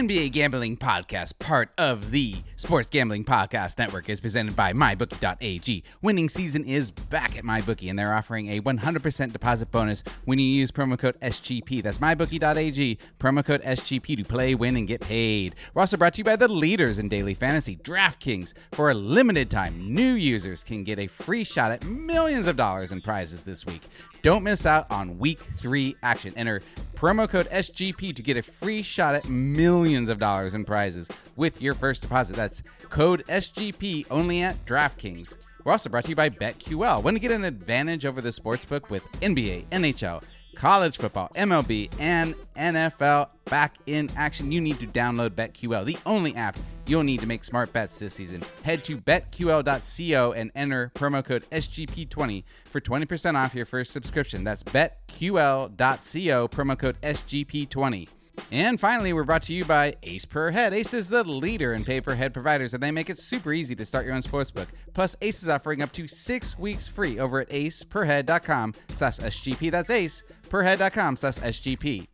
NBA Gambling Podcast, part of the Sports Gambling Podcast Network, is presented by MyBookie.ag. Winning season is back at MyBookie, and they're offering a 100% deposit bonus when you use promo code SGP. That's MyBookie.ag, promo code SGP to play, win, and get paid. We're also brought to you by the leaders in daily fantasy, DraftKings. For a limited time, new users can get a free shot at millions of dollars in prizes this week. Don't miss out on week three action. Enter promo code SGP to get a free shot at millions of dollars in prizes with your first deposit. That's code SGP only at DraftKings. We're also brought to you by BetQL. Want to get an advantage over the sportsbook with NBA, NHL, college football, MLB, and NFL back in action? You need to download BetQL, the only app you'll need to make smart bets this season. Head to betql.co and enter promo code SGP20 for 20% off your first subscription. That's betql.co, promo code SGP20. And finally, we're brought to you by Ace Per Head. Ace is the leader in pay per head providers, and they make it super easy to start your own sportsbook. Plus, Ace is offering up to six weeks free over at aceperhead.com slash SGP. That's ace perhead.com slash SGP.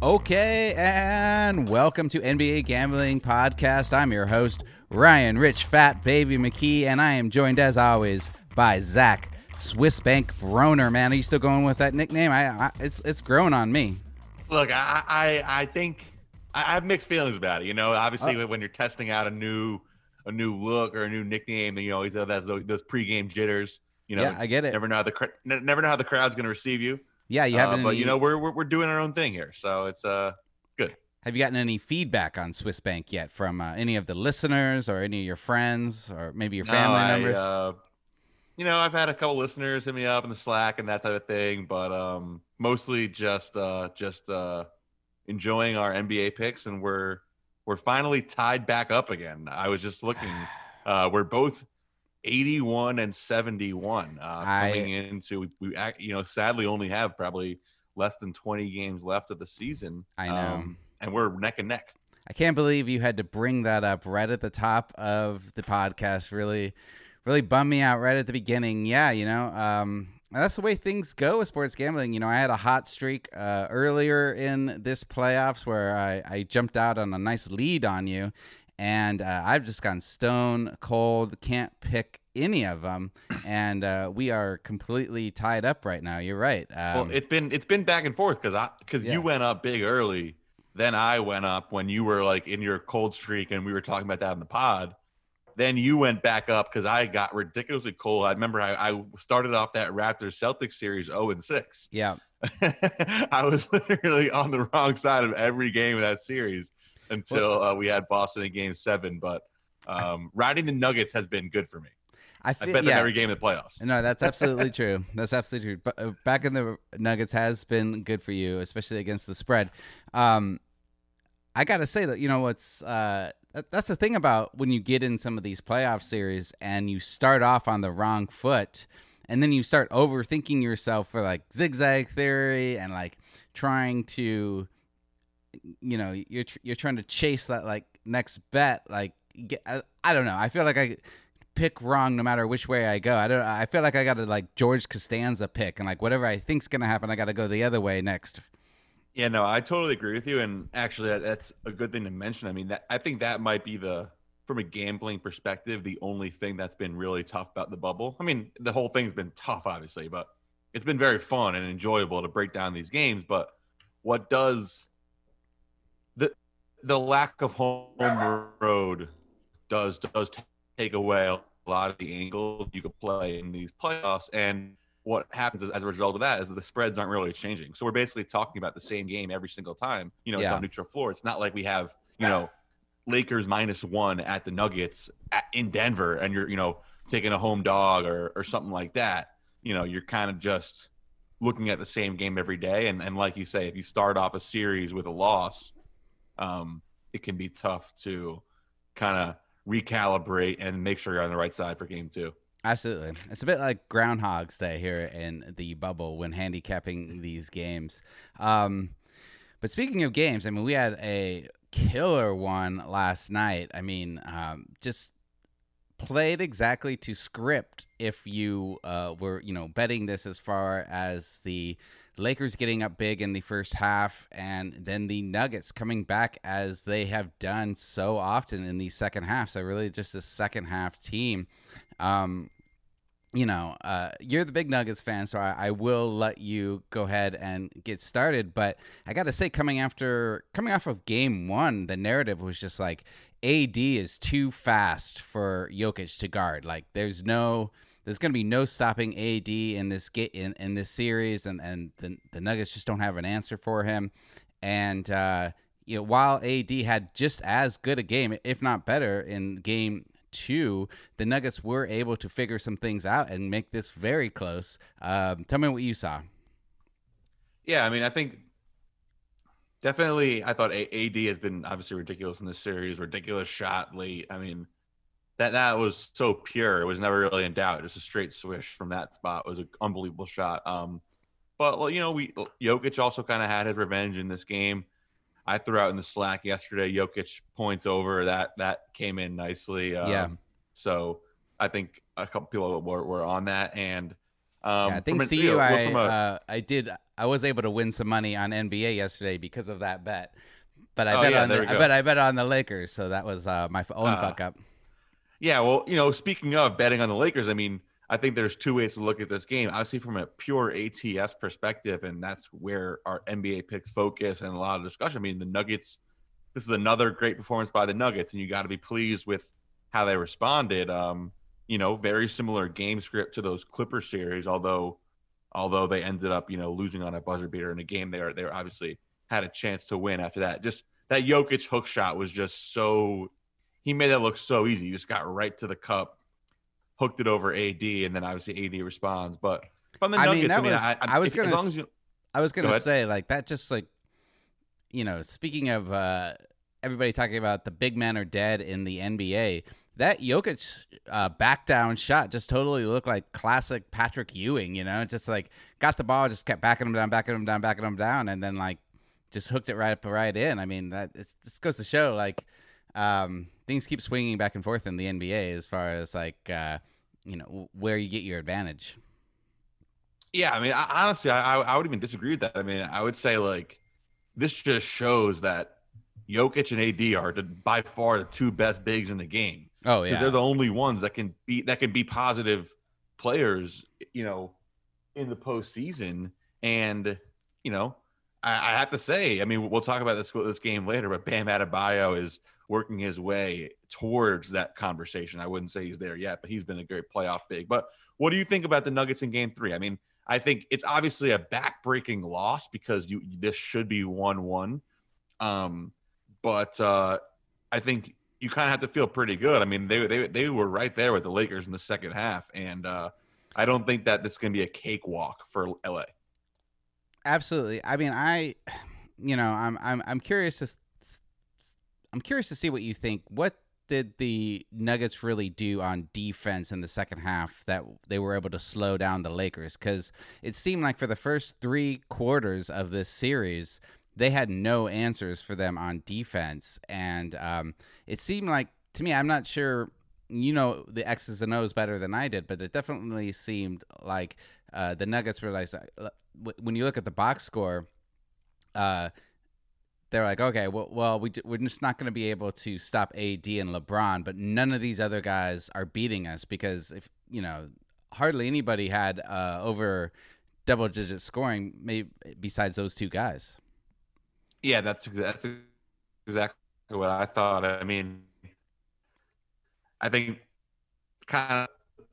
Okay, and welcome to NBA Gambling Podcast. I'm your host, Ryan Rich Fat Baby McKee, and I am joined as always by Zach Swiss Bank Broner. Man, are you still going with that nickname? I, I it's it's grown on me. Look, I I, I think I have mixed feelings about it. You know, obviously oh. when you're testing out a new a new look or a new nickname, and you know, have those, those pregame jitters. You know, yeah, I get it. Never know how the never know how the crowd's going to receive you. Yeah, you haven't. Uh, but any... you know, we're, we're we're doing our own thing here, so it's uh. Have you gotten any feedback on Swiss Bank yet from uh, any of the listeners or any of your friends or maybe your family no, I, members? Uh, you know, I've had a couple listeners hit me up in the Slack and that type of thing, but um, mostly just uh, just uh, enjoying our NBA picks, and we're we're finally tied back up again. I was just looking. Uh, we're both 81 and 71 uh, coming into we, we, you know sadly only have probably less than 20 games left of the season i know um, and we're neck and neck i can't believe you had to bring that up right at the top of the podcast really really bummed me out right at the beginning yeah you know um, that's the way things go with sports gambling. You know, I had a hot streak uh, earlier in this playoffs where I, I jumped out on a nice lead on you, and uh, I've just gone stone cold. Can't pick any of them, and uh, we are completely tied up right now. You're right. Um, well, it's been it's been back and forth because I because yeah. you went up big early, then I went up when you were like in your cold streak, and we were talking about that in the pod. Then you went back up because I got ridiculously cold. I remember I, I started off that Raptors Celtics series 0 and 6. Yeah. I was literally on the wrong side of every game of that series until uh, we had Boston in Game Seven. But um, riding the Nuggets has been good for me. I, feel, I bet them yeah. every game in the playoffs. No, that's absolutely true. That's absolutely true. But uh, back in the Nuggets has been good for you, especially against the spread. Um, I gotta say that you know what's uh, that's the thing about when you get in some of these playoff series and you start off on the wrong foot and then you start overthinking yourself for like zigzag theory and like trying to you know you're you're trying to chase that like next bet like get, I, I don't know. I feel like i pick wrong no matter which way i go. I don't i feel like i gotta like george costanza pick and like whatever i think's gonna happen i gotta go the other way next yeah no i totally agree with you and actually that's a good thing to mention. I mean that i think that might be the from a gambling perspective the only thing that's been really tough about the bubble. I mean the whole thing's been tough obviously but it's been very fun and enjoyable to break down these games but what does the lack of home road does does take away a lot of the angles you could play in these playoffs and what happens as a result of that is that the spreads aren't really changing so we're basically talking about the same game every single time you know yeah. it's on neutral floor it's not like we have you know lakers minus one at the nuggets at, in denver and you're you know taking a home dog or or something like that you know you're kind of just looking at the same game every day and, and like you say if you start off a series with a loss um, it can be tough to kind of recalibrate and make sure you're on the right side for game two. Absolutely. It's a bit like Groundhog's Day here in the bubble when handicapping these games. Um, but speaking of games, I mean, we had a killer one last night. I mean, um, just played exactly to script if you uh, were, you know, betting this as far as the Lakers getting up big in the first half and then the Nuggets coming back as they have done so often in the second half. So really just a second half team. Um, you know, uh, you're the big Nuggets fan, so I, I, will let you go ahead and get started. But I got to say, coming after coming off of Game One, the narrative was just like AD is too fast for Jokic to guard. Like, there's no, there's going to be no stopping AD in this get in, in this series, and and the, the Nuggets just don't have an answer for him. And uh, you know, while AD had just as good a game, if not better, in Game two, the Nuggets were able to figure some things out and make this very close. Um, tell me what you saw. Yeah, I mean, I think definitely. I thought AD has been obviously ridiculous in this series. Ridiculous shot late. I mean, that that was so pure. It was never really in doubt. Just a straight swish from that spot it was an unbelievable shot. Um, but well, you know, we Jokic also kind of had his revenge in this game. I threw out in the Slack yesterday. Jokic points over that that came in nicely. Um, yeah. So I think a couple people were, were on that, and um, yeah, thanks to you, I a, uh, I did I was able to win some money on NBA yesterday because of that bet. But I oh, bet yeah, on the, I bet I bet on the Lakers, so that was uh, my own uh, fuck up. Yeah, well, you know, speaking of betting on the Lakers, I mean, I think there's two ways to look at this game. Obviously, from a pure ATS perspective, and that's where our NBA picks focus and a lot of discussion. I mean, the Nuggets. This is another great performance by the Nuggets, and you got to be pleased with how they responded. Um, you know, very similar game script to those Clipper series, although although they ended up, you know, losing on a buzzer beater in a game they were they were obviously had a chance to win after that. Just that Jokic hook shot was just so he made that look so easy. He just got right to the cup hooked it over AD, and then obviously AD responds. But from the Nuggets, I mean, that I, mean, was, I, I, I was if, gonna, you, I was gonna go say like that. Just like you know, speaking of uh, everybody talking about the big men are dead in the NBA, that Jokic uh, back down shot just totally looked like classic Patrick Ewing. You know, just like got the ball, just kept backing him down, backing him down, backing him down, and then like just hooked it right up right in. I mean, that just goes to show like um, things keep swinging back and forth in the NBA as far as like uh, you know where you get your advantage. Yeah, I mean, I, honestly, I, I would even disagree with that. I mean, I would say like this just shows that Jokic and AD are the, by far the two best bigs in the game. Oh yeah, they're the only ones that can be that can be positive players. You know, in the postseason, and you know, I, I have to say, I mean, we'll talk about this this game later, but Bam Adebayo is working his way towards that conversation. I wouldn't say he's there yet, but he's been a great playoff big. But what do you think about the Nuggets in game three? I mean, I think it's obviously a backbreaking loss because you this should be one one. Um, but uh, I think you kind of have to feel pretty good. I mean, they they they were right there with the Lakers in the second half, and uh, I don't think that this going to be a cakewalk for LA. Absolutely. I mean, I, you know, I'm I'm I'm curious to I'm curious to see what you think. What did the Nuggets really do on defense in the second half that they were able to slow down the Lakers? Because it seemed like for the first three quarters of this series, they had no answers for them on defense. And um, it seemed like, to me, I'm not sure you know the X's and O's better than I did, but it definitely seemed like uh, the Nuggets were like, when you look at the box score, uh, they're like, okay, well, well we, we're just not going to be able to stop AD and LeBron, but none of these other guys are beating us because if you know, hardly anybody had uh, over double digit scoring, maybe besides those two guys. Yeah, that's that's exactly what I thought. I mean, I think kind of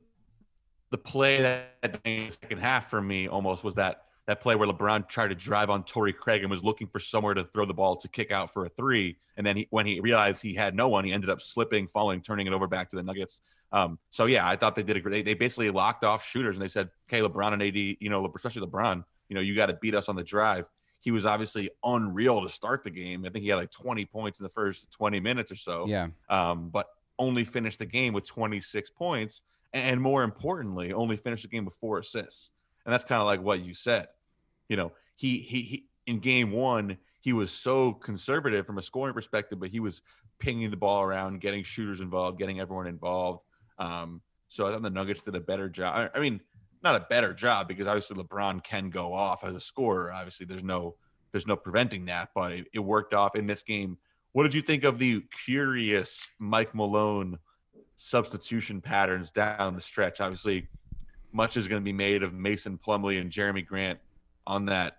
the play that in the second half for me almost was that that play where LeBron tried to drive on Torrey Craig and was looking for somewhere to throw the ball to kick out for a three. And then he, when he realized he had no one, he ended up slipping, falling, turning it over back to the Nuggets. Um, so yeah, I thought they did a great. They, they basically locked off shooters and they said, "Okay, LeBron and AD, you know, especially LeBron, you know, you got to beat us on the drive." He was obviously unreal to start the game. I think he had like 20 points in the first 20 minutes or so. Yeah. Um, but only finished the game with 26 points, and more importantly, only finished the game with four assists. And that's kind of like what you said you know, he he he in game one he was so conservative from a scoring perspective, but he was pinging the ball around, getting shooters involved, getting everyone involved. Um, so I thought the Nuggets did a better job. I, I mean, not a better job because obviously LeBron can go off as a scorer. Obviously, there's no there's no preventing that, but it, it worked off in this game. What did you think of the curious Mike Malone substitution patterns down the stretch? Obviously, much is going to be made of Mason Plumlee and Jerami Grant on that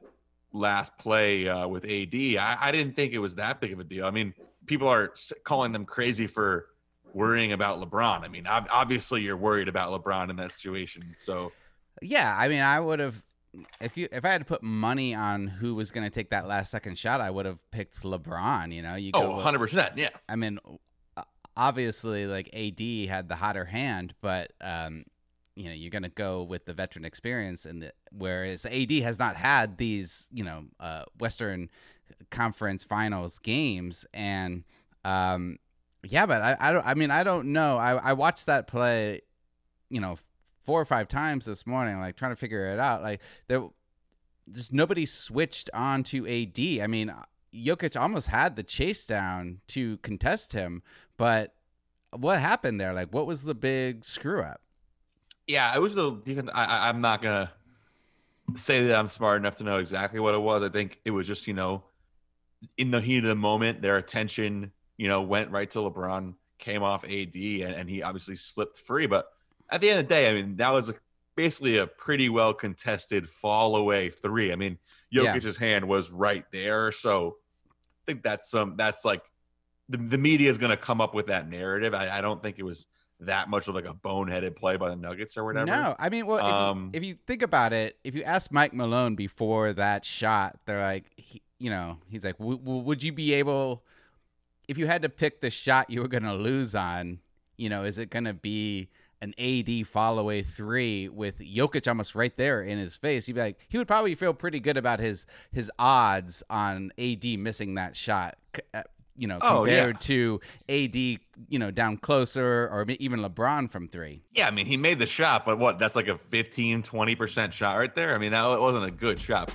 last play uh, with AD. I, I didn't think it was that big of a deal. I mean, people are calling them crazy for worrying about LeBron. I mean, ob- obviously you're worried about LeBron in that situation. So, yeah, I mean, I would have if you if I had to put money on who was going to take that last second shot, I would have picked LeBron. You know, you oh, 100 percent, yeah. I mean, obviously, like AD had the hotter hand, but um, you know, you're going to go with the veteran experience, and the, whereas AD has not had these, you know, uh, Western Conference Finals games, and um, yeah, but I, I don't. I mean, I don't know. I I watched that play, you know, four or five times this morning, like trying to figure it out. Like there, just nobody switched on to AD. I mean, Jokic almost had the chase down to contest him, but what happened there? Like, what was the big screw up? Yeah, it was the defense. I, I'm not gonna say that I'm smart enough to know exactly what it was. I think it was just you know, in the heat of the moment, their attention you know went right to LeBron, came off AD, and, and he obviously slipped free, but at the end of the day, I mean, that was a, basically a pretty well contested fall away three. I mean, Jokic's yeah. hand was right there. So I think that's some, that's like the, the media is going to come up with that narrative. I, I, don't think it was that much of like a boneheaded play by the Nuggets or whatever. No, I mean, well, if, um, you, if you think about it, if you ask Mike Malone before that shot, they're like, he, you know, he's like, would you be able, if you had to pick the shot you were going to lose on, you know, is it going to be an AD follow away three with Jokic almost right there in his face, he'd be like, he would probably feel pretty good about his his odds on AD missing that shot. You know, compared oh, yeah. to AD, you know, down closer or even LeBron from three. Yeah, I mean, he made the shot, but what? That's like a 15, 20% shot right there. I mean, that wasn't a good shot.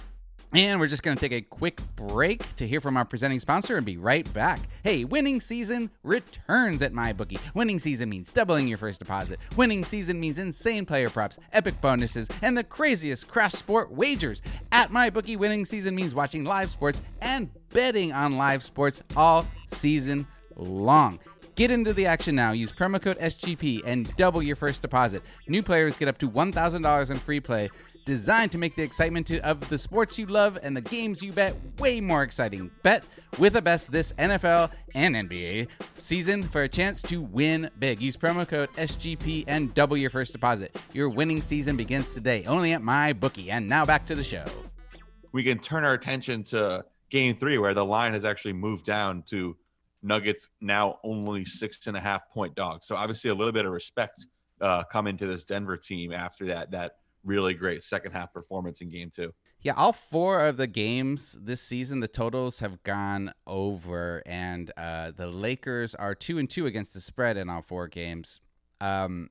And we're just going to take a quick break to hear from our presenting sponsor and be right back. Hey, winning season returns at MyBookie. Winning season means doubling your first deposit. Winning season means insane player props, epic bonuses, and the craziest cross sport wagers. At MyBookie, winning season means watching live sports and betting on live sports all season long. Get into the action now. Use promo code SGP and double your first deposit. New players get up to $1,000 in free play designed to make the excitement of the sports you love and the games you bet way more exciting. Bet with the best this NFL and NBA season for a chance to win big. Use promo code SGP and double your first deposit. Your winning season begins today only at my bookie. And now back to the show. We can turn our attention to game three, where the line has actually moved down to Nuggets now only six and a half point dogs. So obviously a little bit of respect uh, coming to this Denver team after that that really great second half performance in game two. Yeah, all four of the games this season, the totals have gone over, and uh, the Lakers are two and two against the spread in all four games. Um,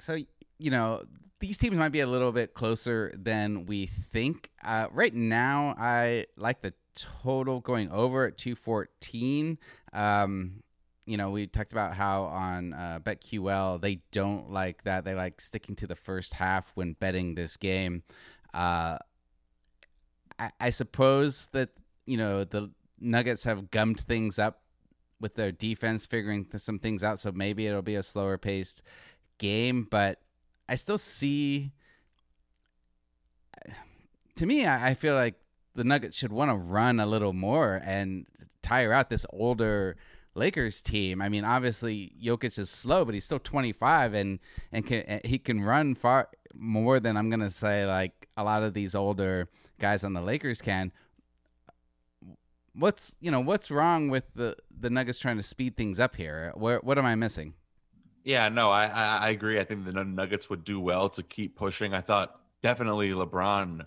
so you know these teams might be a little bit closer than we think. Uh, right now, I like the total going over at two fourteen. Um, you know, we talked about how on uh, BetQL they don't like that. They like sticking to the first half when betting this game. Uh, I, I suppose that you know the Nuggets have gummed things up with their defense, figuring some things out. So maybe it'll be a slower paced game, but I still see. To me, I, I feel like the Nuggets should want to run a little more and tire out this older Lakers team. I mean, obviously Jokic is slow, but he's still 25 and and can he can run far more than I'm gonna say like a lot of these older guys on the Lakers can. What's you know what's wrong with the the Nuggets trying to speed things up here? Where what am I missing? Yeah, no, I I agree. I think the Nuggets would do well to keep pushing. I thought definitely LeBron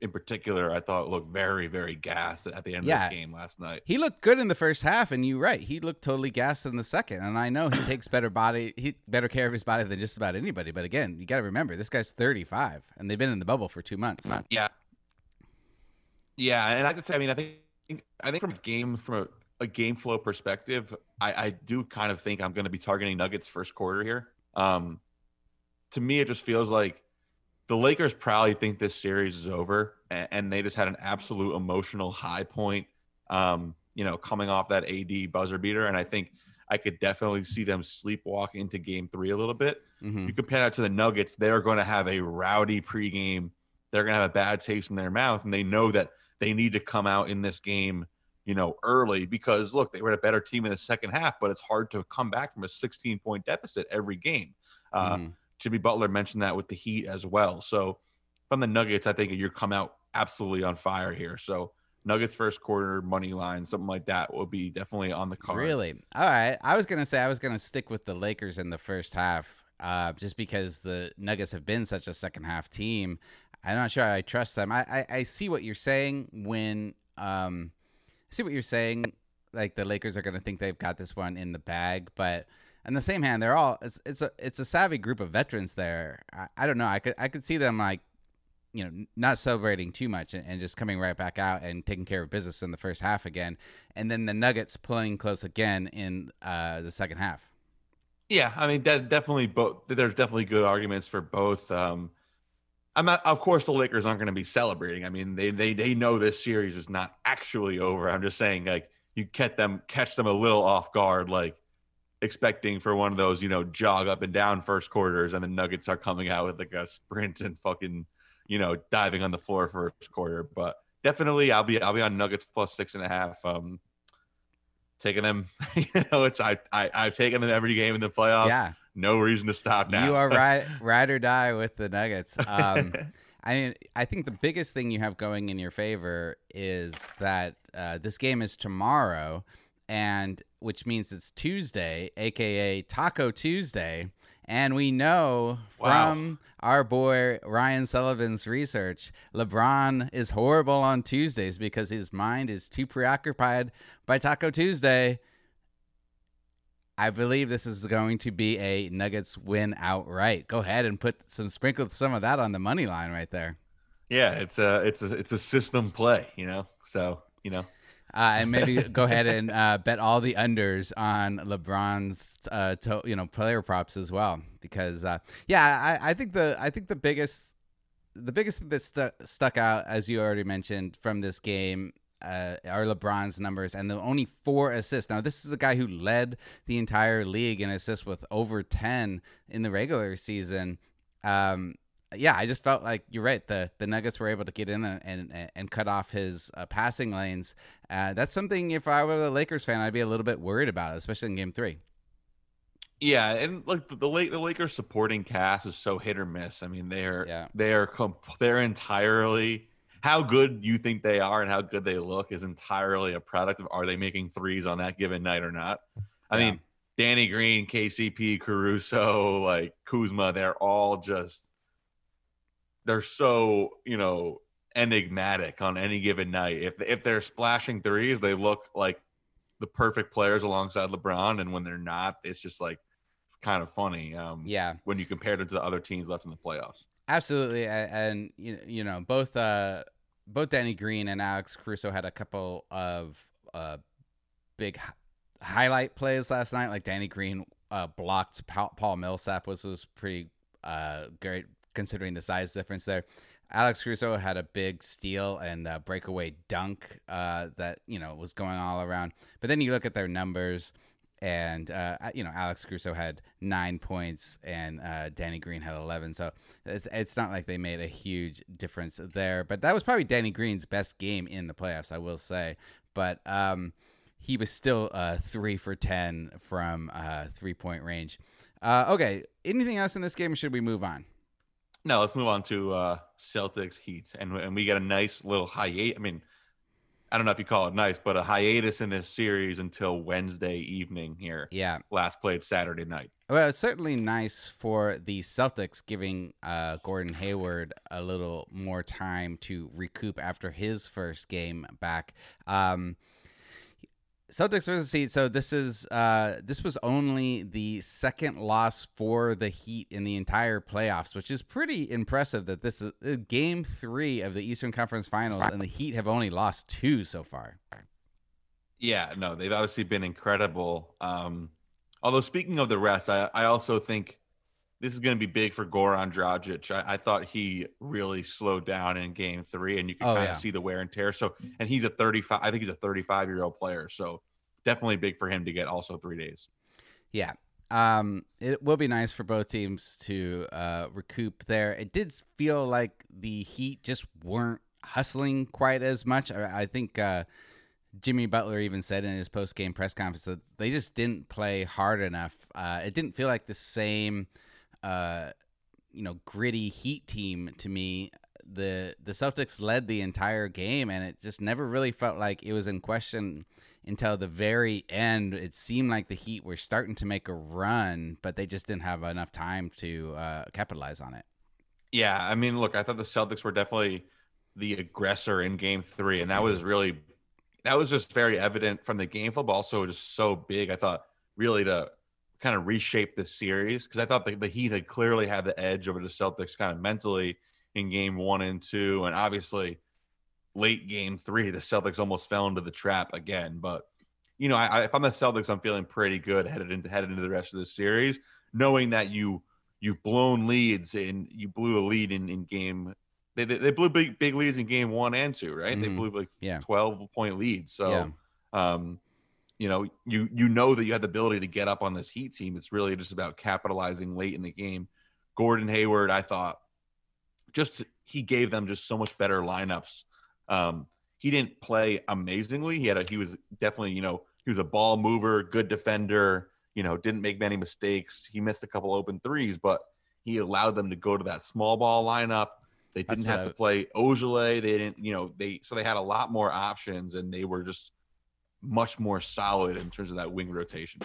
in particular, I thought looked very, very gassed at the end yeah. of the game last night. He looked good in the first half, and you're right. He looked totally gassed in the second. And I know he takes better body, he better care of his body than just about anybody. But again, you got to remember this guy's 35, and they've been in the bubble for two months. Yeah, yeah, and I could say, I mean, I think, I think from a game from a, a game flow perspective, I, I do kind of think I'm going to be targeting Nuggets first quarter here. Um, to me, it just feels like the Lakers probably think this series is over, and, and they just had an absolute emotional high point. Um, you know, coming off that AD buzzer beater, and I think I could definitely see them sleepwalk into Game Three a little bit. Mhm. You compare that to the Nuggets; they're going to have a rowdy pregame. They're going to have a bad taste in their mouth, and they know that they need to come out in this game, you know, early because look, they were a better team in the second half, but it's hard to come back from a 16 point deficit every game. Uh, Mhm. Jimmy Butler mentioned that with the Heat as well. So from the Nuggets, I think you're come out absolutely on fire here. So Nuggets first quarter money line, something like that, will be definitely on the card. Really? All right. I was gonna say I was gonna stick with the Lakers in the first half, uh, just because the Nuggets have been such a second half team. I'm not sure I trust them. I, I, I see what you're saying when um, I see what you're saying. Like the Lakers are gonna think they've got this one in the bag, but on the same hand, they're all it's, it's a it's a savvy group of veterans there. I, I don't know. I could I could see them like you know, not celebrating too much and, and just coming right back out and taking care of business in the first half again, and then the Nuggets playing close again in uh, the second half. Yeah, I mean, de- definitely both. There's definitely good arguments for both. Um, I'm not. Of course, the Lakers aren't going to be celebrating. I mean, they they they know this series is not actually over. I'm just saying, like, you catch them catch them a little off guard, like expecting for one of those, you know, jog up and down first quarters, and the Nuggets are coming out with like a sprint and fucking, you know, diving on the floor first quarter. But definitely, I'll be I'll be on Nuggets plus six and a half. Um, taking them, you know, it's I, I I've taken them every game in the playoffs. yeah, No reason to stop now. you are right, ride or die with the Nuggets. Um, I mean, I think the biggest thing you have going in your favor is that uh, this game is tomorrow, and which means it's Tuesday, aka Taco Tuesday. And we know Wow. from our boy Ryan Sullivan's research, LeBron is horrible on Tuesdays because his mind is too preoccupied by Taco Tuesday. I believe this is going to be a Nuggets win outright. Go ahead and put some sprinkle some of that on the money line right there. yeah, it's a it's a it's a system play, you know. So you know, Uh, and maybe go ahead and uh, bet all the unders on LeBron's, uh, to, you know, player props as well. Because uh, yeah, I, I think the I think the biggest the biggest thing that stu- stuck out, as you already mentioned, from this game uh, are LeBron's numbers and the only four assists. Now, this is a guy who led the entire league in assists with over ten in the regular season. Um, yeah, I just felt like you're right. The the Nuggets were able to get in and and, and cut off his uh, passing lanes. Uh, that's something. If I were a Lakers fan, I'd be a little bit worried about, it, especially in Game Three. yeah, and like the Lake, the Lakers supporting cast is so hit or miss. I mean, they're Yeah. they're comp- they're entirely how good you think they are and how good they look is entirely a product of are they making threes on that given night or not. I Yeah. mean, Danny Green, KCP, Caruso, like Kuzma, they're all just they're so you know enigmatic on any given night. If if they're splashing threes, they look like the perfect players alongside LeBron, and when they're not, it's just like kind of funny. Um, Yeah, when you compare them to the other teams left in the playoffs. absolutely. And you you know both uh both Danny Green and Alex Caruso had a couple of uh big hi- highlight plays last night. Like Danny Green uh, blocked Paul, Paul Millsap, which was pretty uh great considering the size difference there. Alex Caruso had a big steal and breakaway dunk uh, that you know was going all around. But then you look at their numbers, and uh, you know Alex Caruso had nine points and uh, Danny Green had eleven. So it's, it's not like they made a huge difference there. But that was probably Danny Green's best game in the playoffs, I will say. But um, he was still uh, three for ten from uh, three point range. Okay, anything else in this game? Should we move on? No, let's move on to uh, Celtics Heat, and and we get a nice little hiatus. I mean, I don't know if you call it nice, but a hiatus in this series until Wednesday evening here. Yeah, Last played Saturday night. Well, it's certainly nice for the Celtics giving uh, Gordon Hayward a little more time to recoup after his first game back. Um, Celtics versus Heat. So this is uh, this was only the second loss for the Heat in the entire playoffs, which is pretty impressive. That this is uh, game three of the Eastern Conference Finals, and the Heat have only lost two so far. Yeah, no, they've obviously been incredible. Um, although speaking of the rest, I, I also think this is going to be big for Goran Dragic. I, I, thought he really slowed down in game three, and you can oh, kind yeah. of see the wear and tear. So, and he's a 35, I think he's a 35 year old player. So, definitely big for him to get also three days. Yeah. Um, it will be nice for both teams to uh, recoup there. It did feel like the Heat just weren't hustling quite as much. I, I think uh, Jimmy Butler even said in his post game press conference that they just didn't play hard enough. Uh, it didn't feel like the same uh, you know, gritty Heat team to me. The the Celtics led the entire game, and it just never really felt like it was in question until the very end. It seemed like the Heat were starting to make a run, but they just didn't have enough time to uh, capitalize on it. Yeah, I mean, look, I thought the Celtics were definitely the aggressor in Game Three, and that was really that was just very evident from the game. Football also just so big. I thought really to kind of reshape this series because I thought the, the Heat had clearly had the edge over the Celtics kind of mentally in game one and two. And obviously, late game three, the Celtics almost fell into the trap again. But, you know, I, I, if I'm the Celtics, I'm feeling pretty good headed into headed into the rest of the series, knowing that you you've blown leads and you blew a lead in, in game they, they, they blew big big leads in game one and two, right? Mm-hmm. They blew like yeah. 12 point leads. So yeah. um you know, you you know that you had the ability to get up on this Heat team. It's really just about capitalizing late in the game. Gordon Hayward, I thought, just he gave them just so much better lineups. Um, he didn't play amazingly. He had a he was definitely you know he was a ball mover, good defender. You know, didn't make many mistakes. He missed a couple open threes, but he allowed them to go to that small ball lineup. They didn't have I, to play Ojeleye. They didn't, you know, they so they had a lot more options, and they were just much more solid in terms of that wing rotation.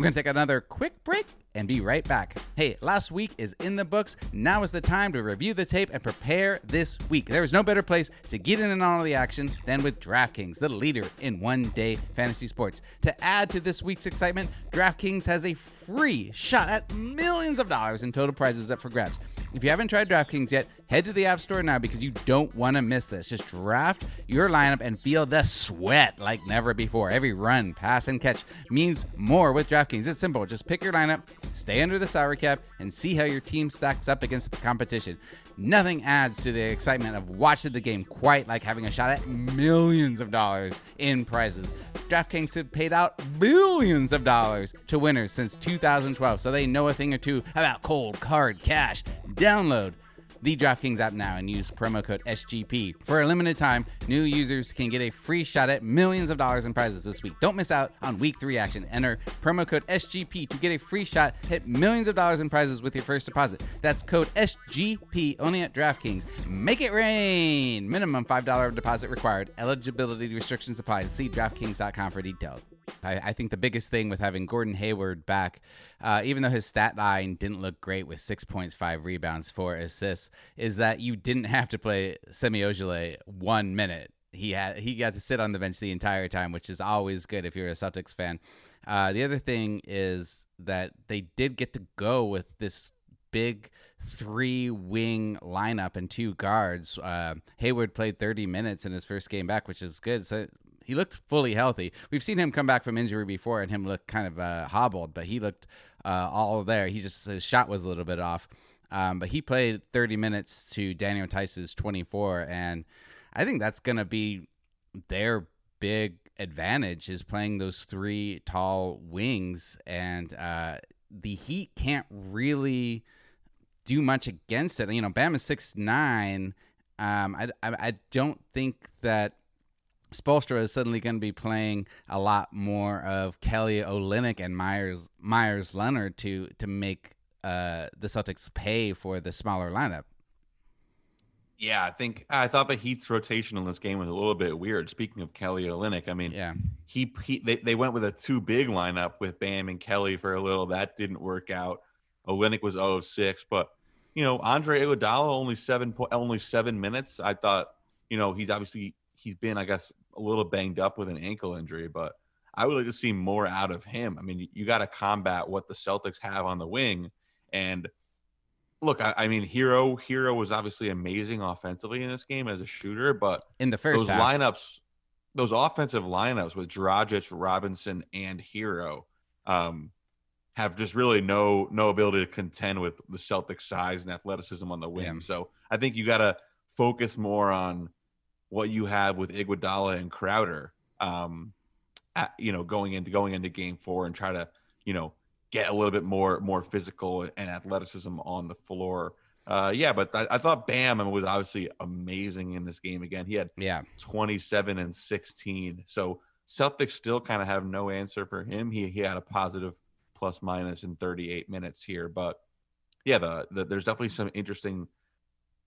We're going to take another quick break and be right back. Hey, last week is in the books. Now is the time to review the tape and prepare this week. There is no better place to get in and on all the action than with DraftKings, the leader in one day fantasy sports. To add to this week's excitement, DraftKings has a free shot at millions of dollars in total prizes up for grabs. If you haven't tried DraftKings yet, head to the App Store now because you don't want to miss this. Just draft your lineup and feel the sweat like never before. Every run, pass, and catch means more with DraftKings. It's simple. Just pick your lineup, stay under the salary cap, and see how your team stacks up against the competition. Nothing adds to the excitement of watching the game quite like having a shot at millions of dollars in prizes. DraftKings have paid out billions of dollars to winners since 2012, so they know a thing or two about cold card cash. Download the DraftKings app now and use promo code SGP. For a limited time, new users can get a free shot at millions of dollars in prizes this week. Don't miss out on week three action. Enter promo code SGP to get a free shot at millions of dollars in prizes with your first deposit. That's code SGP only at DraftKings. Make it rain! Minimum $5 deposit required. Eligibility restrictions apply. See DraftKings.com for details. I, I, think the biggest thing with having Gordon Hayward back, uh, even though his stat line didn't look great with six points, five rebounds, four assists, is that you didn't have to play Semi Ojeleye one minute. He had he got to sit on the bench the entire time, which is always good if you're a Celtics fan. Uh, the other thing is that they did get to go with this big three wing lineup and two guards. Uh, Hayward played 30 minutes in his first game back, which is good. So he looked fully healthy. We've seen him come back from injury before and him look kind of uh, hobbled, but he looked uh, all there. He just his shot was a little bit off, um, but he played 30 minutes to Daniel Theis's 24, and I think that's gonna be their big advantage is playing those three tall wings, and uh, the Heat can't really do much against it. You know, Bam is six nine. Um, I, I, I don't think that Spoelstra is suddenly going to be playing a lot more of Kelly Olynyk and Myers Meyers Leonard to to make uh, the Celtics pay for the smaller lineup. Yeah, I think I thought the Heat's rotation in this game was a little bit weird. Speaking of Kelly Olynyk, I mean, yeah, he, he they, they went with a two big lineup with Bam and Kelly for a little. That didn't work out. Olynyk was 0 of 6, but you know, Andre Iguodala only seven only seven minutes. I thought, you know, he's obviously he's been, I guess, a little banged up with an ankle injury, but I would like to see more out of him. I mean, you got to combat what the Celtics have on the wing. And look, I, I, mean, Herro Herro was obviously amazing offensively in this game as a shooter, but in the first those half. lineups, those offensive lineups with Dragic, Robinson, and Herro um, have just really no no ability to contend with the Celtics size and athleticism on the wing. Yeah. So I think you got to focus more on what you have with Iguodala and Crowder. Um, at, you know, going into going into Game Four and try to you know get a little bit more more physical and athleticism on the floor. Uh, yeah, but I, I thought Bam was obviously amazing in this game again. He had Yeah. 27 and 16. So Celtics still kind of have no answer for him. He he had a positive plus minus in 38 minutes here, but yeah, the, the there's definitely some interesting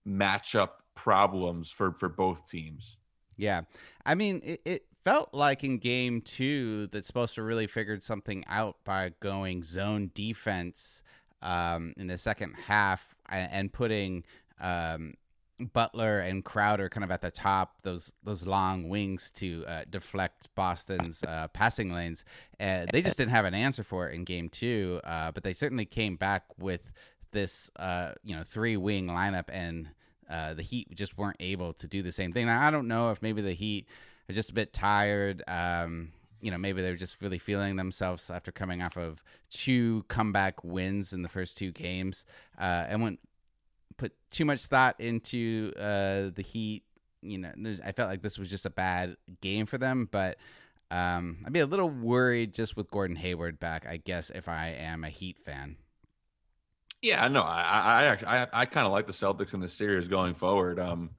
matchup problems for for both teams. Yeah. I mean, it, it felt like in game two supposed to really figured something out by going zone defense um, in the second half and, and putting um, Butler and Crowder kind of at the top, those those long wings to uh, deflect Boston's uh, passing lanes. Uh, they just didn't have an answer for it in game two, uh, but they certainly came back with this uh, you know three wing lineup and uh, the Heat just weren't able to do the same thing. Now, I don't know if maybe the Heat are just a bit tired. Um, you know, maybe they're just really feeling themselves after coming off of two comeback wins in the first two games, uh, and went put too much thought into uh, the Heat. You know, I felt like this was just a bad game for them, but. Um, I'd be a little worried just with Gordon Hayward back, I guess, if I am a Heat fan. Yeah, no, I I actually I, I kind of like the Celtics in this series going forward. Um,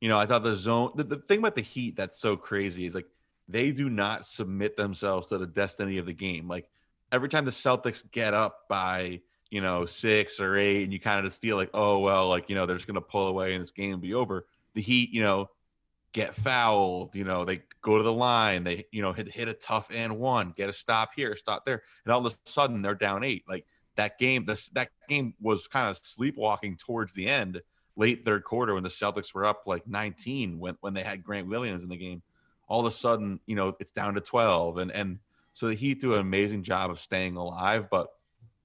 you know, I thought the zone the, the thing about the Heat that's so crazy is like they do not submit themselves to the destiny of the game. Like every time the Celtics get up by you know six or eight, and you kind of just feel like, oh well, like you know they're just gonna pull away and this game will be over. The Heat, you know, get fouled. You know, they go to the line, they you know hit hit a tough and one, get a stop here, stop there, and all of a sudden they're down eight. Like that game, this that game was kind of sleepwalking towards the end, late third quarter when the Celtics were up like 19 when when they had Grant Williams in the game. All of a sudden, you know, it's down to 12, and and so the Heat do an amazing job of staying alive, but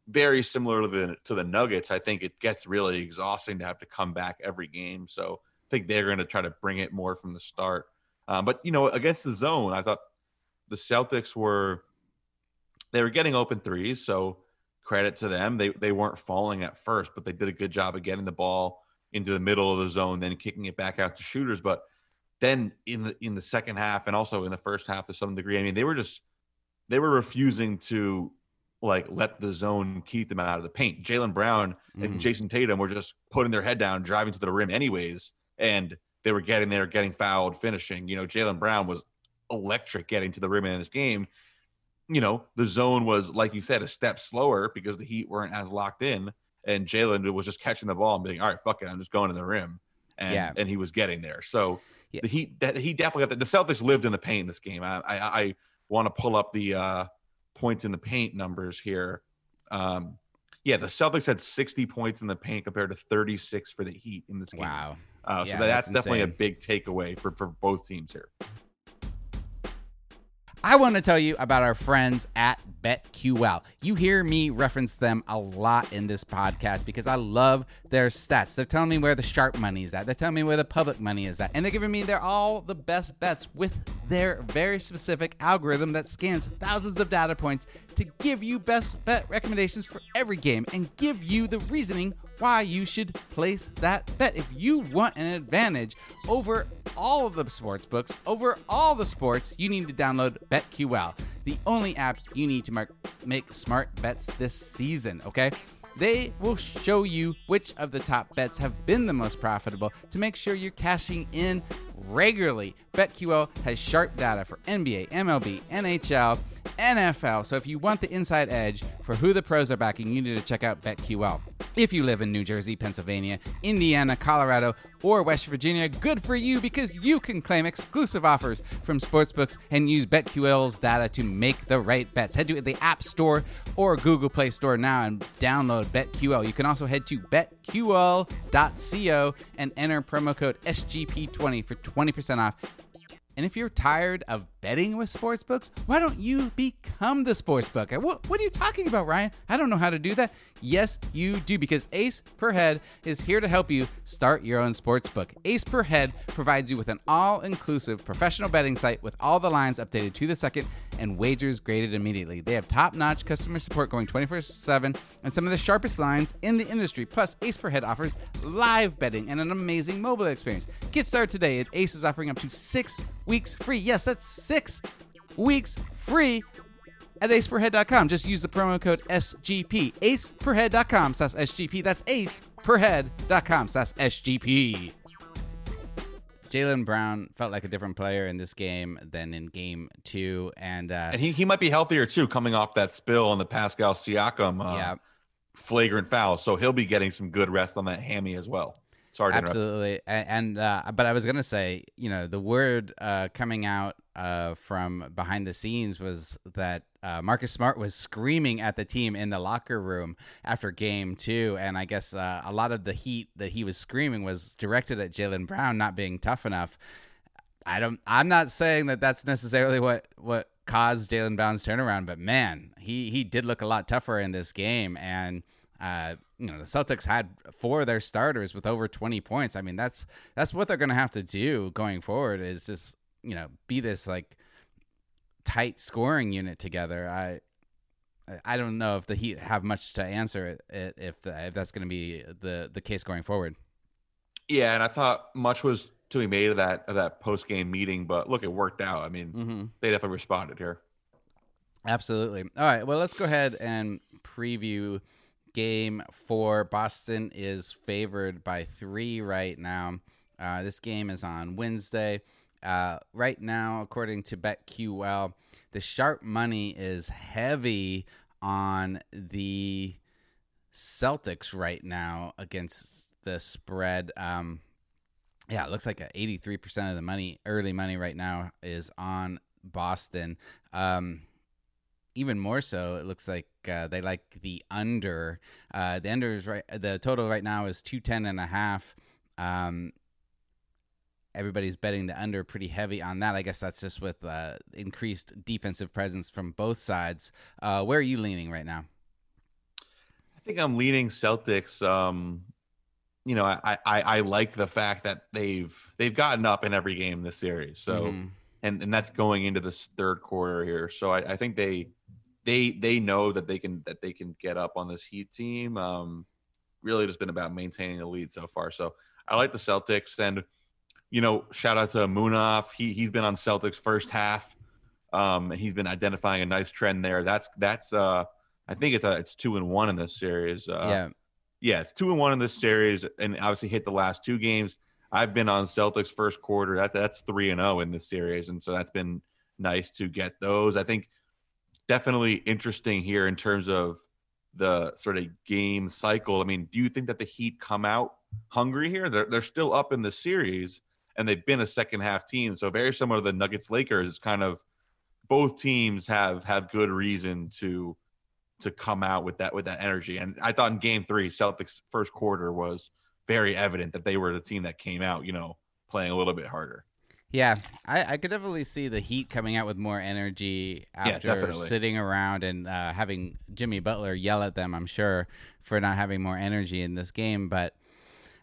very similar to the to the Nuggets. I think it gets really exhausting to have to come back every game. So I think they're going to try to bring it more from the start. Um, but you know, against the zone, I thought the Celtics were they were getting open threes, so credit to them. They they weren't falling at first, but they did a good job of getting the ball into the middle of the zone, then kicking it back out to shooters. But then in the in the second half and also in the first half to some degree, I mean, they were just they were refusing to like let the zone keep them out of the paint. Jaylen Brown and Mhm. Jayson Tatum were just putting their head down, driving to the rim anyways, and they were getting there, getting fouled, finishing. You know, Jaylen Brown was electric getting to the rim in this game. You know, the zone was, like you said, a step slower because the Heat weren't as locked in, and Jaylen was just catching the ball and being, all right, fuck it, I'm just going to the rim, and Yeah. and he was getting there. So Yeah. the Heat, he definitely got the, the Celtics lived in the paint in this game. I I, I want to pull up the uh, points in the paint numbers here. Um, yeah, the Celtics had 60 points in the paint compared to 36 for the Heat in this game. Wow. Uh, so Yeah, that's, that's definitely a big takeaway for, for both teams here. I want to tell you about our friends at BetQL. You hear me reference them a lot in this podcast because I love their stats. They're telling me where the sharp money is at. They're telling me where the public money is at. And they're giving me they're all the best bets with their very specific algorithm that scans thousands of data points to give you best bet recommendations for every game and give you the reasoning why you should place that bet. If you want an advantage over all of the sports books, over all the sports, you need to download BetQL, the only app you need to mark, make smart bets this season, okay? They will show you which of the top bets have been the most profitable to make sure you're cashing in regularly. BetQL has sharp data for NBA, MLB, NHL, NFL. So if you want the inside edge for who the pros are backing, you need to check out BetQL. If you live in New Jersey, Pennsylvania, Indiana, Colorado, or West Virginia, good for you because you can claim exclusive offers from sportsbooks and use BetQL's data to make the right bets. Head to the App Store or Google Play Store now and download BetQL. You can also head to betql.co and enter promo code SGP20 for 20% off. And if you're tired of betting with sportsbooks? Why don't you become the sportsbook? Uh, what, what are you talking about, Ryan? I don't know how to do that. Yes, you do, because Ace Per Head is here to help you start your own sportsbook. Ace Per Head provides you with an all inclusive professional betting site with all the lines updated to the second and wagers graded immediately. They have top notch customer support going 24 7 and some of the sharpest lines in the industry. Plus, Ace Per Head offers live betting and an amazing mobile experience. Get started today. At Ace is offering up to six weeks free. Yes, that's six weeks free at aceperhead.com. Just use the promo code SGP. aceperhead.com slash SGP. That's aceperhead.com slash SGP. Jaylen Brown felt like a different player in this game than in game two. And, uh, and he, he might be healthier too, coming off that spill on the Pascal Siakam uh, yeah. flagrant foul. So he'll be getting some good rest on that hammy as well. Sorry, absolutely. And, and uh, but I was gonna say, you know, the word uh, coming out uh, from behind the scenes was that uh, Marcus Smart was screaming at the team in the locker room after game two, and I guess uh, a lot of the heat that he was screaming was directed at Jaylen Brown not being tough enough. I don't. I'm not saying that that's necessarily what what caused Jaylen Brown's turnaround, but man, he he did look a lot tougher in this game, and uh, you know the Celtics had four of their starters with over 20 points. I mean that's that's what they're going to have to do going forward is just you know be this like tight scoring unit together. I I don't know if the Heat have much to answer it if if that's going to be the the case going forward. Yeah, and I thought much was to be made of that of that post game meeting, but look, it worked out. I mean, mm-hmm. they definitely responded here. Absolutely. All right. Well, let's go ahead and preview game four. Boston is favored by three right now. Uh, this game is on Wednesday. Uh, right now, according to BetQL, the sharp money is heavy on the Celtics right now against the spread. Um, yeah, it looks like 83% of the money, early money right now, is on Boston. Um, even more so, it looks like uh, they like the under. Uh, the under is right. The total right now is two ten and a half. Um, everybody's betting the under pretty heavy on that. I guess that's just with uh, increased defensive presence from both sides. Uh, where are you leaning right now? I think I'm leaning Celtics. Um, you know, I, I, I like the fact that they've they've gotten up in every game this series. So, mm-hmm. and and that's going into this third quarter here. So I, I think they they they know that they can that they can get up on this Heat team. Um, really, just been about maintaining the lead so far. So I like the Celtics, and you know, shout out to Munaf. He he's been on Celtics first half. Um, and he's been identifying a nice trend there. That's that's uh, I think it's a, it's two and one in this series. Uh, yeah, yeah, it's two and one in this series, and obviously hit the last two games. I've been on Celtics first quarter. That that's three and zero oh in this series, and so that's been nice to get those. I think definitely interesting here in terms of the sort of game cycle. I mean, do you think that the Heat come out hungry here? They're they're still up in the series and they've been a second half team. So very similar to the Nuggets Lakers, kind of both teams have have good reason to to come out with that with that energy. And I thought in game three, Celtics first quarter was very evident that they were the team that came out, you know, playing a little bit harder. Yeah, I, I could definitely see the Heat coming out with more energy after yeah, sitting around and uh, having Jimmy Butler yell at them. I'm sure for not having more energy in this game, but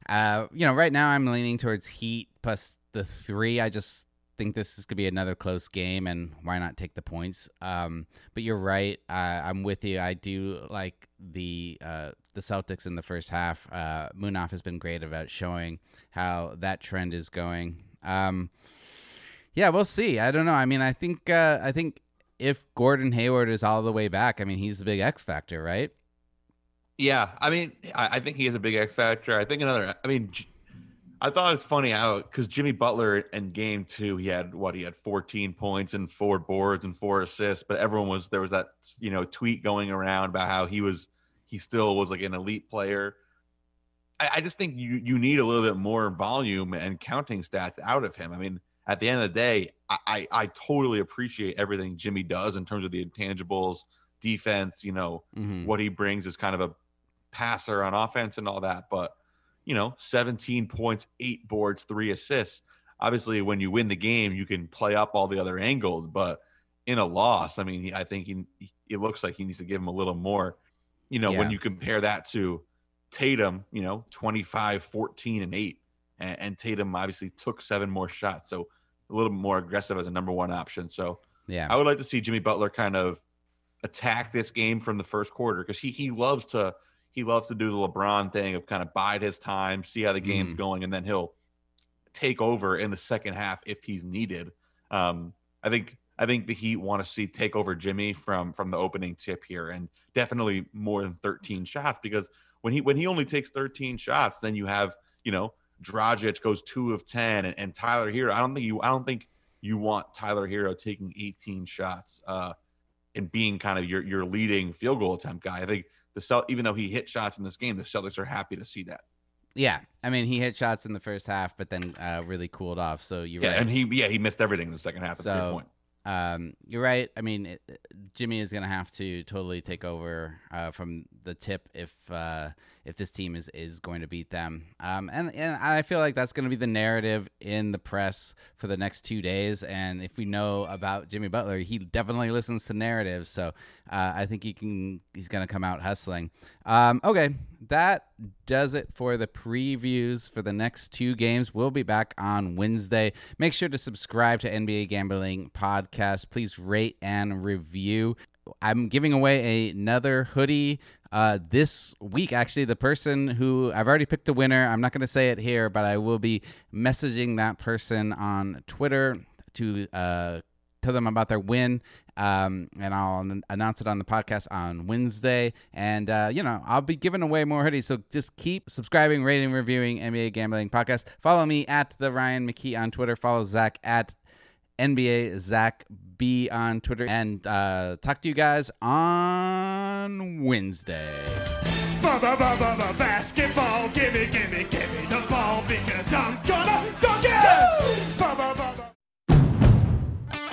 uh, you know, right now I'm leaning towards Heat plus the three. I just think this is gonna be another close game, and why not take the points? Um, but you're right. Uh, I'm with you. I do like the uh, the Celtics in the first half. Uh, Munaf has been great about showing how that trend is going. Um, yeah, we'll see. I don't know. I mean, I think uh, I think if Gordon Hayward is all the way back, I mean, he's the big X factor, right? Yeah, I mean, I, I think he is a big X factor. I think another. I mean, I thought it's funny how because Jimmy Butler in game two, he had what he had 14 points and four boards and four assists, but everyone was there was that you know tweet going around about how he was he still was like an elite player. I, I just think you you need a little bit more volume and counting stats out of him. I mean, at the end of the day, I, I, I totally appreciate everything Jimmy does in terms of the intangibles, defense, you know, mm-hmm. what he brings is kind of a passer on offense and all that. But, you know, 17 points, eight boards, three assists. obviously when you win the game, you can play up all the other angles, but in a loss, I mean, he, I think he, it looks like he needs to give him a little more. You know, Yeah. when you compare that to Tatum, you know, 25, 14, and 8. And, and Tatum obviously took seven more shots. So a little more aggressive as a number one option. So Yeah. I would like to see Jimmy Butler kind of attack this game from the first quarter because he he loves to he loves to do the LeBron thing of kind of bide his time, see how the game's Mhm. going, and then he'll take over in the second half if he's needed. Um, I think I think the Heat want to see take over Jimmy from from the opening tip here, and definitely more than 13 shots because when he when he only takes 13 shots, then you have you know Dragic goes two of 10, and, and Tyler Herro. I don't think you I don't think you want Tyler Herro taking 18 shots uh, and being kind of your your leading field goal attempt guy. I think the Celt even though he hit shots in this game, the Celtics are happy to see that. Yeah. I mean, he hit shots in the first half, but then uh, really cooled off. So you're Yeah, right. and he yeah he missed everything in the second half. So, point. Um, you're right. I mean, it, Jimmy is going to have to totally take over uh, from the tip if uh, if this team is, is going to beat them. Um, and and I feel like that's going to be the narrative in the press for the next two days. And if we know about Jimmy Butler, he definitely listens to narratives. So uh, I think he can. He's going to come out hustling. Um, okay, that does it for the previews for the next two games. We'll be back on Wednesday. Make sure to subscribe to NBA Gambling Podcast. Please rate and review. I'm giving away another hoodie uh, this week. Actually, the person who I've already picked a winner. I'm not going to say it here, but I will be messaging that person on Twitter to uh, tell them about their win. Um, and I'll an- announce it on the podcast on Wednesday. And, uh, you know, I'll be giving away more hoodies. So just keep subscribing, rating, reviewing NBA Gambling Podcast. Follow me at the Ryan McKee on Twitter. Follow Zach at NBA Zach B on Twitter. And uh, talk to you guys on Wednesday. Ba ba ba ba ba basketball, gimme, gimme, gimme the ball because I'm gonna dunk it!